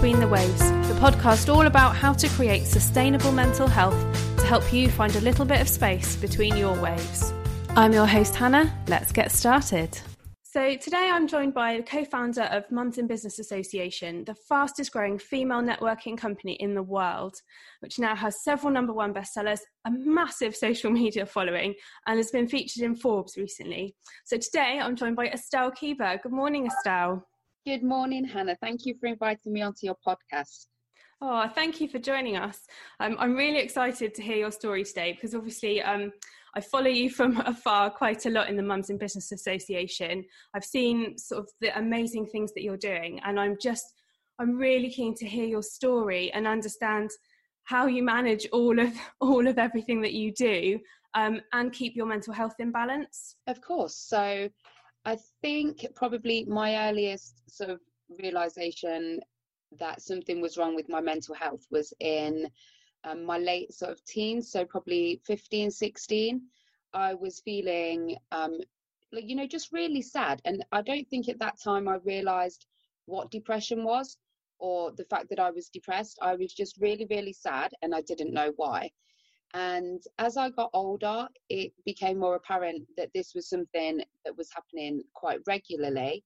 Between the Waves, the podcast all about how to create sustainable mental health to help you find a little bit of space between your waves. I'm your host, Hannah. Let's get started. So, today I'm joined by the co founder of Mums in Business Association, the fastest growing female networking company in the world, which now has several number one bestsellers, a massive social media following, and has been featured in Forbes recently. So, today I'm joined by Estelle Keeber. Good morning, Estelle. Good morning, Hannah. Thank you for inviting me onto your podcast. Oh, thank you for joining us. Um, I'm really excited to hear your story today because obviously um, I follow you from afar quite a lot in the Mums in Business Association. I've seen sort of the amazing things that you're doing, and I'm just, I'm really keen to hear your story and understand how you manage all of all of everything that you do um, and keep your mental health in balance. Of course. So I think probably my earliest sort of realization that something was wrong with my mental health was in um, my late sort of teens, so probably 15, 16. I was feeling um, like, you know, just really sad. And I don't think at that time I realized what depression was or the fact that I was depressed. I was just really, really sad and I didn't know why. And as I got older, it became more apparent that this was something that was happening quite regularly,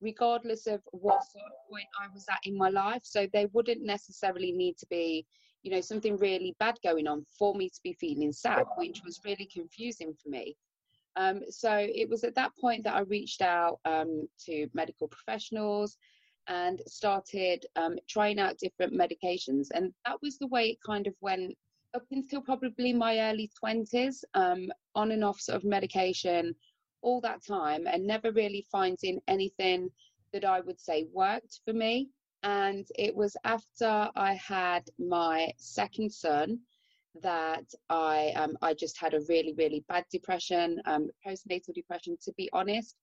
regardless of what sort of point I was at in my life. So there wouldn't necessarily need to be, you know, something really bad going on for me to be feeling sad, which was really confusing for me. Um, so it was at that point that I reached out um, to medical professionals and started um, trying out different medications. And that was the way it kind of went up until probably my early 20s, um, on and off sort of medication all that time and never really finding anything that I would say worked for me. And it was after I had my second son that I um, I just had a really really bad depression, um, postnatal depression. To be honest,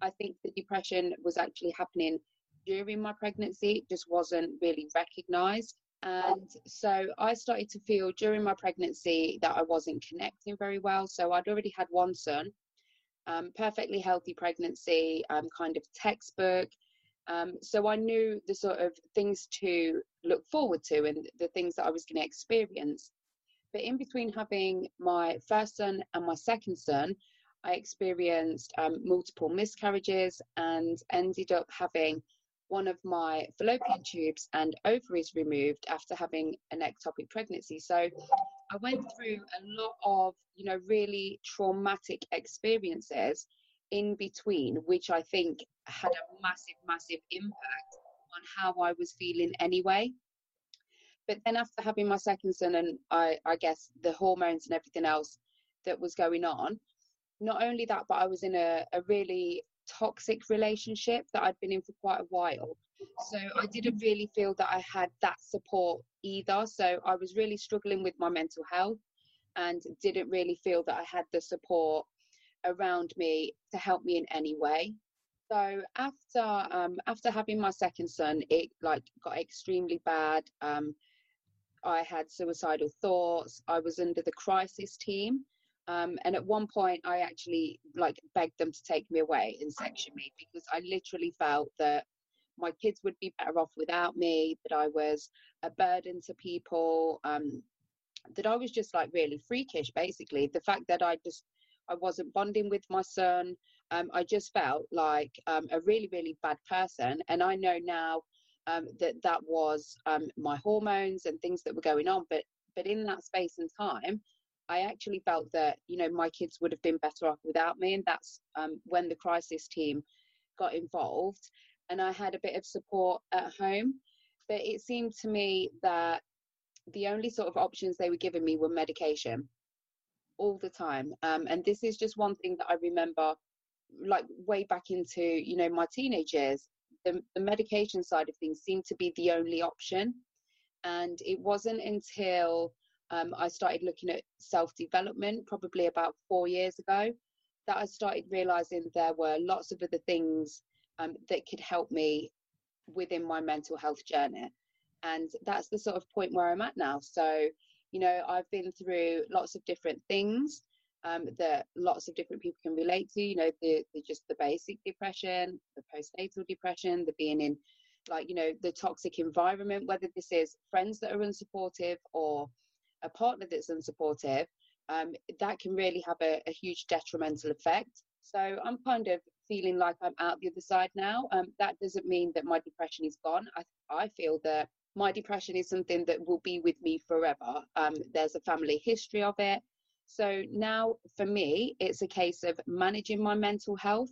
I think the depression was actually happening during my pregnancy. It just wasn't really recognised. And so I started to feel during my pregnancy that I wasn't connecting very well. So I'd already had one son, um, perfectly healthy pregnancy, um, kind of textbook. Um, so I knew the sort of things to look forward to and the things that I was going to experience. But in between having my first son and my second son, I experienced um, multiple miscarriages and ended up having one of my fallopian tubes and ovaries removed after having an ectopic pregnancy. So I went through a lot of, you know, really traumatic experiences in between, which I think had a massive, massive impact on how I was feeling anyway. But then after having my second son and I, I guess the hormones and everything else that was going on, not only that, but I was in a, a really toxic relationship that I'd been in for quite a while. So I didn't really feel that I had that support either. So I was really struggling with my mental health and didn't really feel that I had the support around me to help me in any way. So after um, after having my second son, it like got extremely bad. Um, I had suicidal thoughts. I was under the crisis team. Um, and at one point, I actually like begged them to take me away and section me because I literally felt that my kids would be better off without me, that I was a burden to people, um, that I was just like really freakish, basically. The fact that I just I wasn't bonding with my son, um, I just felt like um, a really really bad person, and I know now um, that that was um, my hormones and things that were going on. But but in that space and time, I actually felt that you know my kids would have been better off without me, and that's um, when the crisis team got involved, and I had a bit of support at home. But it seemed to me that the only sort of options they were giving me were medication all the time, um, and this is just one thing that I remember, like way back into you know my teenage years. The, the medication side of things seemed to be the only option, and it wasn't until um, I started looking at self development probably about four years ago that I started realizing there were lots of other things um, that could help me within my mental health journey. And that's the sort of point where I'm at now. So, you know, I've been through lots of different things um, that lots of different people can relate to. You know, the, the just the basic depression, the postnatal depression, the being in like you know the toxic environment whether this is friends that are unsupportive or a partner that's unsupportive um, that can really have a, a, huge detrimental effect. So i'm kind of feeling like i'm out the other side now. Um, that doesn't mean that my depression is gone. I, I feel that my depression is something that will be with me forever. Um, there's a family history of it. So now for me it's a case of managing my mental health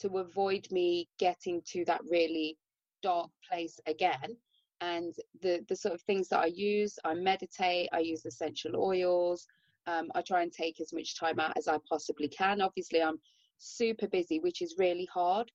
to avoid me getting to that really dark place again and the the sort of things that i use i meditate i use essential oils um, i try and take as much time out as i possibly can. Obviously i'm super busy which is really hard.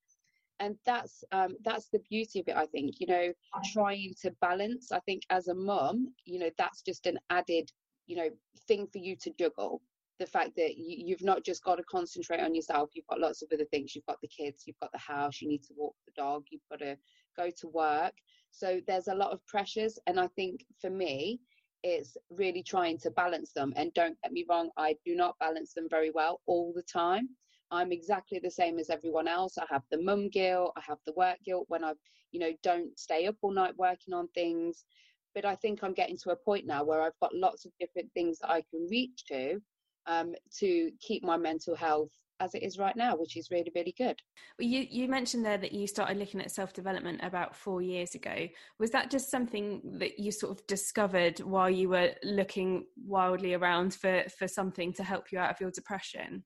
And that's um, that's the beauty of it i think you know trying to balance. I think as a mum you know that's just an added you know thing for you to juggle the fact that you, you've not just got to concentrate on yourself you've got lots of other things. You've got the kids you've got the house you need to walk the dog you've got to go to work. So there's a lot of pressures and i think for me it's really trying to balance them. And don't get me wrong i do not balance them very well all the time. I'm exactly the same as everyone else. I have the mum guilt i have the work guilt when i you know don't stay up all night working on things. But i think i'm getting to a point now where i've got lots of different things that i can reach to um, to keep my mental health as it is right now, which is really, really good. Well, you, you mentioned there that you started looking at self development about four years ago. Was that just something that you sort of discovered while you were looking wildly around for, for something to help you out of your depression?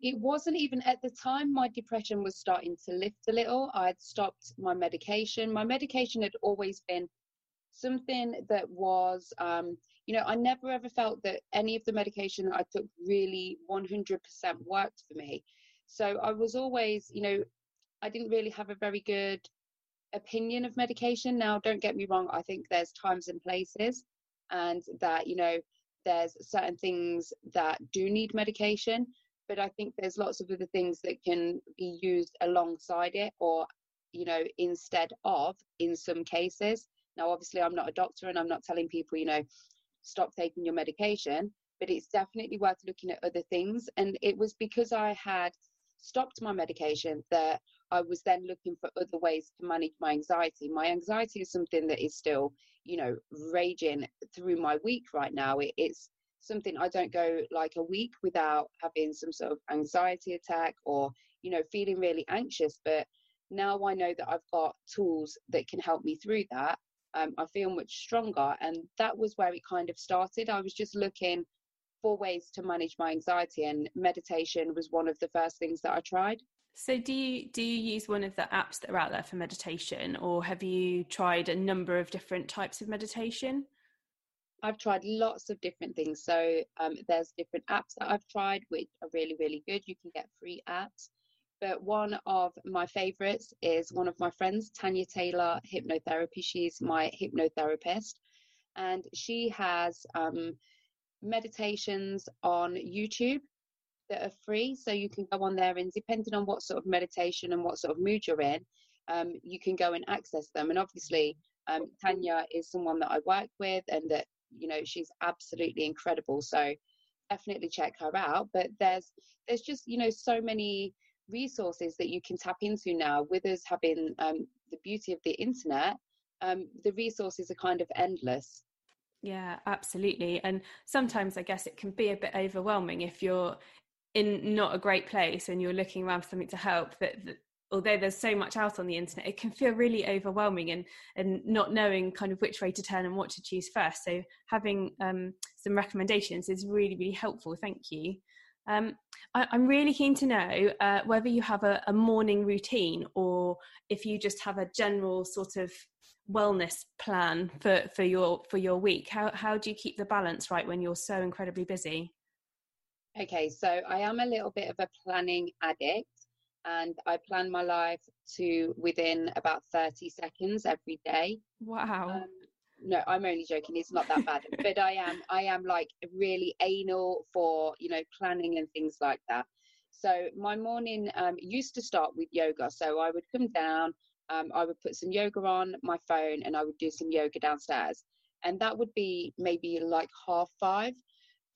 It wasn't even at the time my depression was starting to lift a little. I'd stopped my medication. My medication had always been something that was um, you know, I never ever felt that any of the medication that I took really 100% worked for me. So I was always, you know, I didn't really have a very good opinion of medication. Now, don't get me wrong, I think there's times and places, and that, you know, there's certain things that do need medication, but I think there's lots of other things that can be used alongside it or, you know, instead of in some cases. Now, obviously, I'm not a doctor and I'm not telling people, you know, stop taking your medication, but it's definitely worth looking at other things. And it was because I had stopped my medication that I was then looking for other ways to manage my anxiety. My anxiety is something that is still, you know, raging through my week right now. It, it's something I don't go like a week without having some sort of anxiety attack or, you know, feeling really anxious. But now I know that I've got tools that can help me through that um, I feel much stronger. And that was where it kind of started. I was just looking for ways to manage my anxiety, and meditation was one of the first things that I tried. So do you do you use one of the apps that are out there for meditation or have you tried a number of different types of meditation? I've tried lots of different things. So um, there's different apps that I've tried which are really really good. You can get free apps but one of my favorites is one of my friends, Tanya Taylor Hypnotherapy. She's my hypnotherapist, and she has um, meditations on YouTube that are free. So you can go on there, and depending on what sort of meditation and what sort of mood you're in, um, you can go and access them. And obviously, um, Tanya is someone that I work with, and that you know she's absolutely incredible. So definitely check her out. But there's there's just you know so many resources that you can tap into now with us having um, the beauty of the internet um, the resources are kind of endless. Yeah absolutely. And sometimes i guess it can be a bit overwhelming if you're in not a great place and you're looking around for something to help that, that although there's so much out on the internet it can feel really overwhelming and and not knowing kind of which way to turn and what to choose first. So having um, some recommendations is really really helpful. Thank you um, I, am really keen to know uh, whether you have a, a, morning routine or if you just have a general sort of wellness plan for, for your for your week. How how do you keep the balance right when you're so incredibly busy? Okay, so I am a little bit of a planning addict and I plan my life to within about 30 seconds every day. Wow. Um, no i'm only joking it's not that bad. But i am i am like really anal for you know planning and things like that. So my morning um, used to start with yoga. So i would come down um, i would put some yoga on my phone and i would do some yoga downstairs. And that would be maybe like half five.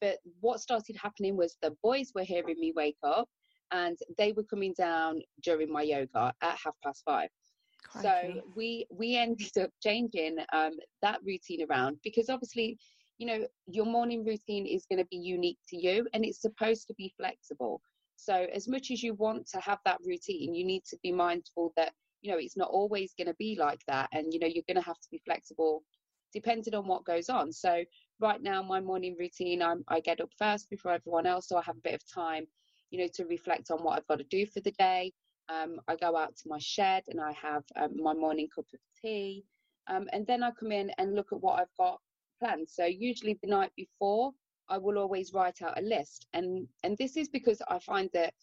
But what started happening was the boys were hearing me wake up and they were coming down during my yoga at half past five Crikey. So we we ended up changing um, that routine around because obviously, you know, your morning routine is going to be unique to you and it's supposed to be flexible. So as much as you want to have that routine, you need to be mindful that you know it's not always going to be like that, and you know you're going to have to be flexible depending on what goes on. So right now, my morning routine, I'm, I get up first before everyone else, so I have a bit of time, you know, to reflect on what I've got to do for the day. Um, I go out to my shed and I have um, my morning cup of tea. Um, and then I come in and look at what I've got planned. So usually the night before, I will always write out a list. And and this is because I find that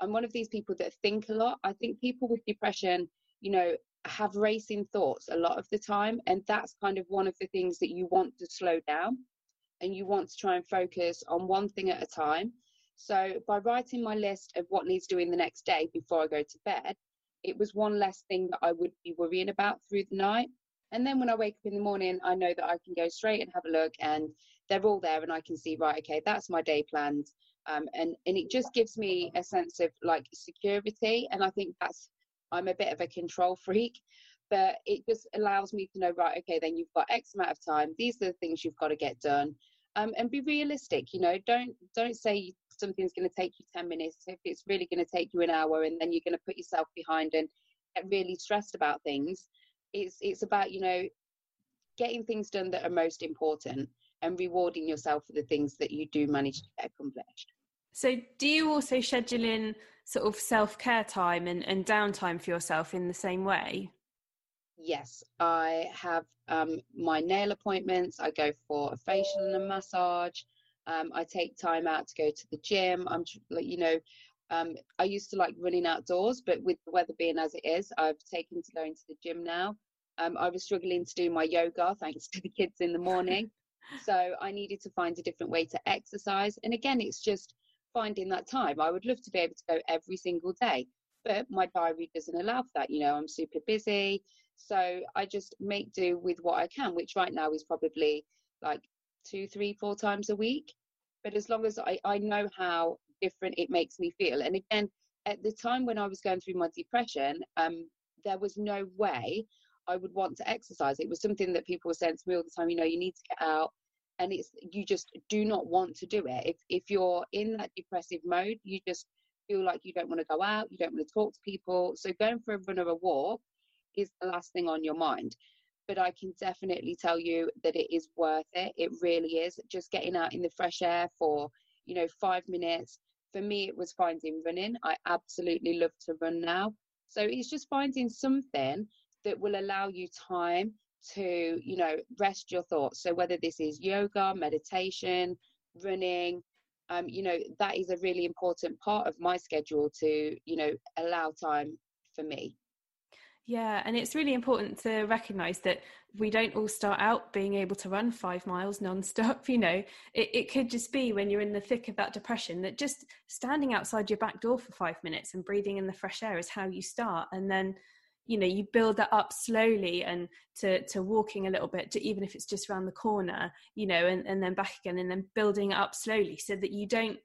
I'm one of these people that think a lot. I think people with depression, you know, have racing thoughts a lot of the time. And that's kind of one of the things that you want to slow down and you want to try and focus on one thing at a time. So by writing my list of what needs doing the next day before I go to bed, it was one less thing that I would be worrying about through the night. And then when I wake up in the morning, I know that I can go straight and have a look and they're all there and I can see, right, okay, that's my day planned. Um, and, and it just gives me a sense of like security. And I think that's, I'm a bit of a control freak, but it just allows me to know, right, okay, then you've got X amount of time. These are the things you've got to get done. Um, and be realistic, you know, don't, don't say something's going to take you 10 minutes if it's really going to take you an hour and then you're going to put yourself behind and get really stressed about things it's it's about you know getting things done that are most important and rewarding yourself for the things that you do manage to get accomplished. So do you also schedule in sort of self-care time and, and downtime for yourself in the same way? Yes i have um, my nail appointments i go for a facial and a massage um, I take time out to go to the gym. I'm, you know, um, I used to like running outdoors, but with the weather being as it is, I've taken to going to the gym now. Um, I was struggling to do my yoga thanks to the kids in the morning. so I needed to find a different way to exercise. And again, it's just finding that time. I would love to be able to go every single day, but my diary doesn't allow for that. You know, I'm super busy. So I just make do with what I can, which right now is probably like two, three, four times a week. But as long as I, I know how different it makes me feel. And again, at the time when I was going through my depression, um, there was no way I would want to exercise. It was something that people were saying to me all the time, you know, you need to get out. And it's you just do not want to do it. If if you're in that depressive mode, you just feel like you don't want to go out, you don't want to talk to people. So going for a run or a walk is the last thing on your mind but I can definitely tell you that it is worth it. It really is. Just getting out in the fresh air for, you know, five minutes. For me, it was finding running. I absolutely love to run now. So it's just finding something that will allow you time to, you know, rest your thoughts. So whether this is yoga, meditation, running, um, you know, that is a really important part of my schedule to, you know, allow time for me. Yeah, and it's really important to recognize that we don't all start out being able to run five miles nonstop. You know, it, it could just be when you're in the thick of that depression that just standing outside your back door for five minutes and breathing in the fresh air is how you start. And then, you know, you build that up slowly and to, to walking a little bit to even if it's just around the corner, you know, and, and then back again and then building up slowly so that you don't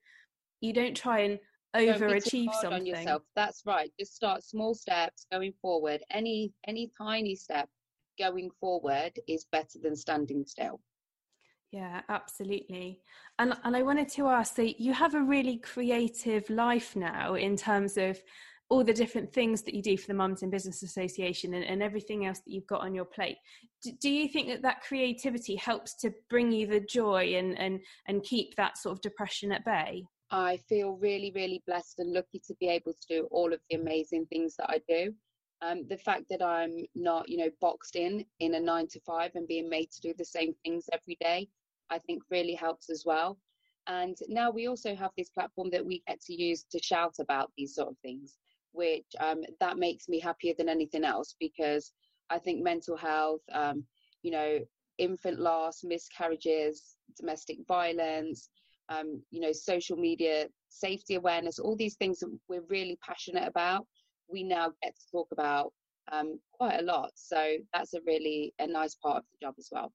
you don't try and overachieve something. that's right. Just start small steps going forward. Any any tiny step going forward is better than standing still. Yeah absolutely. And and i wanted to ask that you have a really creative life now in terms of all the different things that you do for the Mums in Business Association and, and everything else that you've got on your plate. Do, do, you think that that creativity helps to bring you the joy and, and, and keep that sort of depression at bay? I feel really, really blessed and lucky to be able to do all of the amazing things that I do. Um, the fact that I'm not, you know, boxed in in a nine to five and being made to do the same things every day, I think really helps as well. And now we also have this platform that we get to use to shout about these sort of things, which um, that makes me happier than anything else because I think mental health, um, you know, infant loss, miscarriages, domestic violence, um, you know, social media, safety awareness, all these things that we're really passionate about, we now get to talk about um, quite a lot. So that's a really a nice part of the job as well.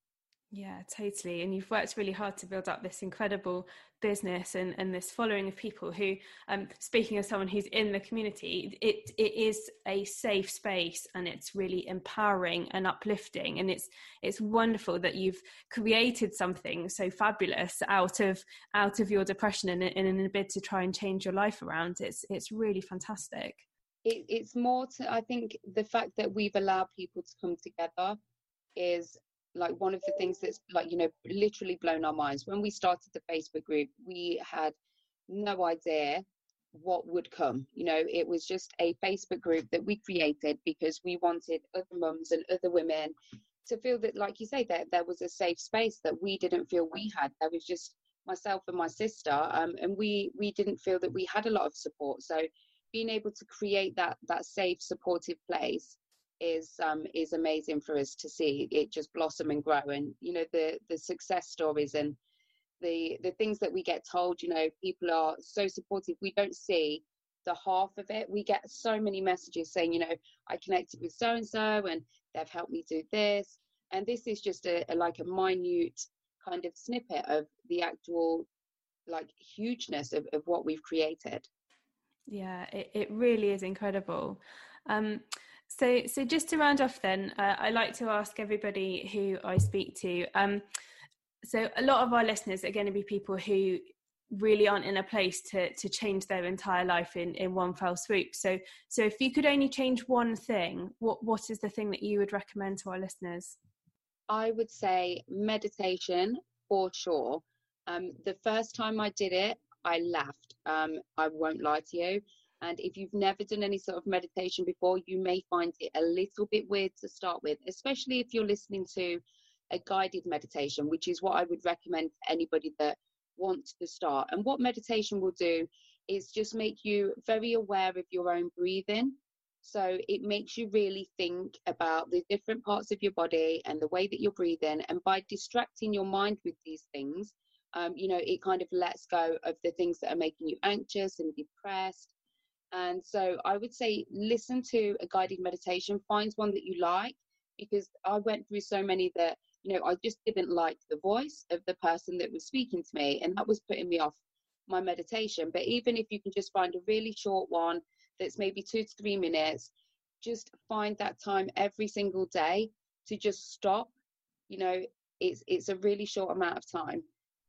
Yeah, totally. And you've worked really hard to build up this incredible business and, and this following of people who, um, speaking as someone who's in the community, it it is a safe space and it's really empowering and uplifting. And it's it's wonderful that you've created something so fabulous out of out of your depression and, in a bid to try and change your life around. It's it's really fantastic. It, it's more to I think the fact that we've allowed people to come together is like one of the things that's like you know literally blown our minds. When we started the facebook group we had no idea what would come. You know it was just a facebook group that we created because we wanted other mums and other women to feel that like you say that there was a safe space that we didn't feel we had. There was just myself and my sister um, and we we didn't feel that we had a lot of support. So being able to create that that safe supportive place is um, is amazing for us to see it just blossom and grow. And you know the the success stories and the the things that we get told. You know, people are so supportive. We don't see the half of it. We get so many messages saying, you know, I connected with so and so, and they've helped me do this. And this is just a, a like a minute kind of snippet of the actual like hugeness of, of what we've created. Yeah, it, it really is incredible. Um, so, so just to round off, then uh, I like to ask everybody who I speak to. Um, so, a lot of our listeners are going to be people who really aren't in a place to to change their entire life in in one fell swoop. So, so if you could only change one thing, what what is the thing that you would recommend to our listeners? I would say meditation for sure. Um, the first time I did it, I laughed. Um, I won't lie to you. And if you've never done any sort of meditation before, you may find it a little bit weird to start with, especially if you're listening to a guided meditation, which is what I would recommend for anybody that wants to start. And what meditation will do is just make you very aware of your own breathing. So it makes you really think about the different parts of your body and the way that you're breathing. And by distracting your mind with these things, um, you know, it kind of lets go of the things that are making you anxious and depressed and so I would say listen to a guided meditation, find one that you like, because I went through so many that, you know, I just didn't like the voice of the person that was speaking to me, and that was putting me off my meditation. But even if you can just find a really short one that's maybe two to three minutes, just find that time every single day to just stop. You know, it's it's a really short amount of time.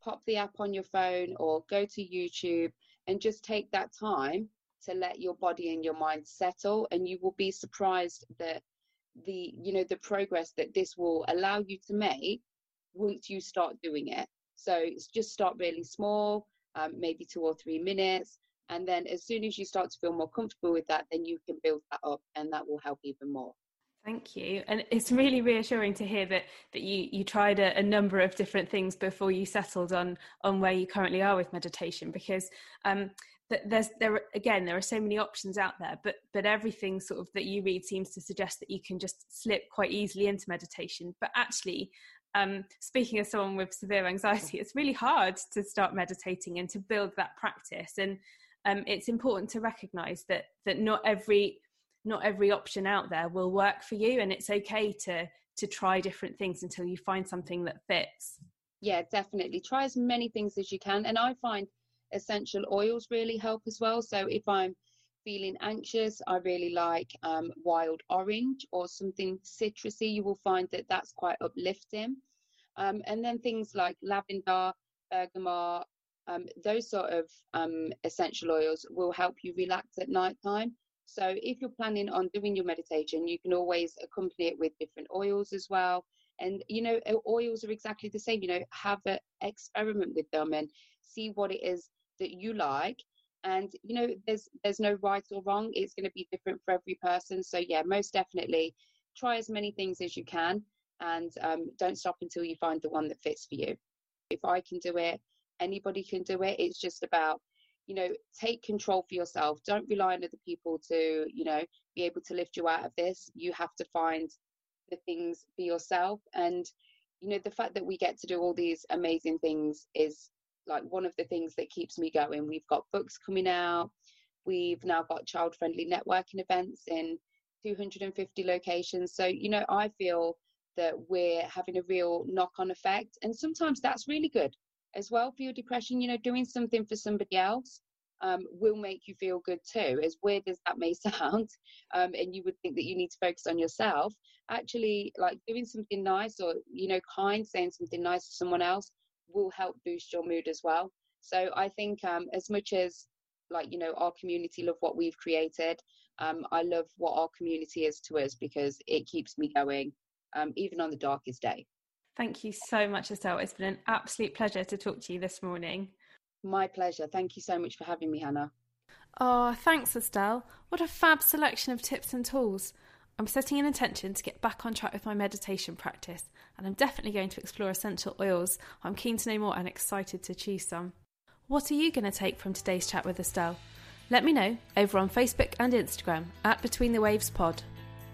Pop the app on your phone or go to YouTube and just take that time to let your body and your mind settle and you will be surprised that the you know the progress that this will allow you to make once you start doing it so just start really small um, maybe two or three minutes and then as soon as you start to feel more comfortable with that then you can build that up and that will help even more Thank you, and it's really reassuring to hear that that you you tried a, a, number of different things before you settled on on where you currently are with meditation. Because um, there's there again there are so many options out there but but everything sort of that you read seems to suggest that you can just slip quite easily into meditation. But actually um, speaking as someone with severe anxiety it's really hard to start meditating and to build that practice. And um, it's important to recognize that that not every not every option out there will work for you and it's okay to to try different things until you find something that fits. Yeah definitely. Try as many things as you can. And i find essential oils really help as well. So if I'm feeling anxious, I really like um, wild orange or something citrusy. You will find that that's quite uplifting. Um, and then things like lavender, bergamot, um, those sort of um, essential oils will help you relax at night time. So if you're planning on doing your meditation, you can always accompany it with different oils as well. And you know, oils are exactly the same. You know, have an experiment with them and see what it is that you like. And you know there's there's no right or wrong. It's going to be different for every person. So yeah most definitely try as many things as you can and um, don't stop until you find the one that fits for you. If i can do it anybody can do it. It's just about you know take control for yourself. Don't rely on other people to you know be able to lift you out of this. You have to find the things for yourself. And you know the fact that we get to do all these amazing things is like one of the things that keeps me going. We've got books coming out. We've now got child friendly networking events in 250 locations. So, you know, I feel that we're having a real knock on effect. And sometimes that's really good as well for your depression. You know, doing something for somebody else um, will make you feel good too. As weird as that may sound, um, and you would think that you need to focus on yourself, actually, like doing something nice or, you know, kind, saying something nice to someone else will help boost your mood as well. So I think um, as much as like you know our community love what we've created um, i love what our community is to us because it keeps me going um, even on the darkest day. Thank you so much estelle. It's been an absolute pleasure to talk to you this morning. My pleasure. Thank you so much for having me hannah. Oh thanks estelle. What a fab selection of tips and tools I'm setting an intention to get back on track with my meditation practice, and I'm definitely going to explore essential oils. I'm keen to know more and excited to choose some. What are you going to take from today's chat with Estelle? Let me know over on Facebook and Instagram at Between the Waves Pod.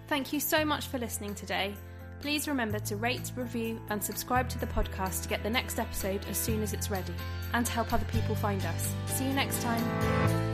Thank you so much for listening today. Please remember to rate, review, and subscribe to the podcast to get the next episode as soon as it's ready and to help other people find us. See you next time.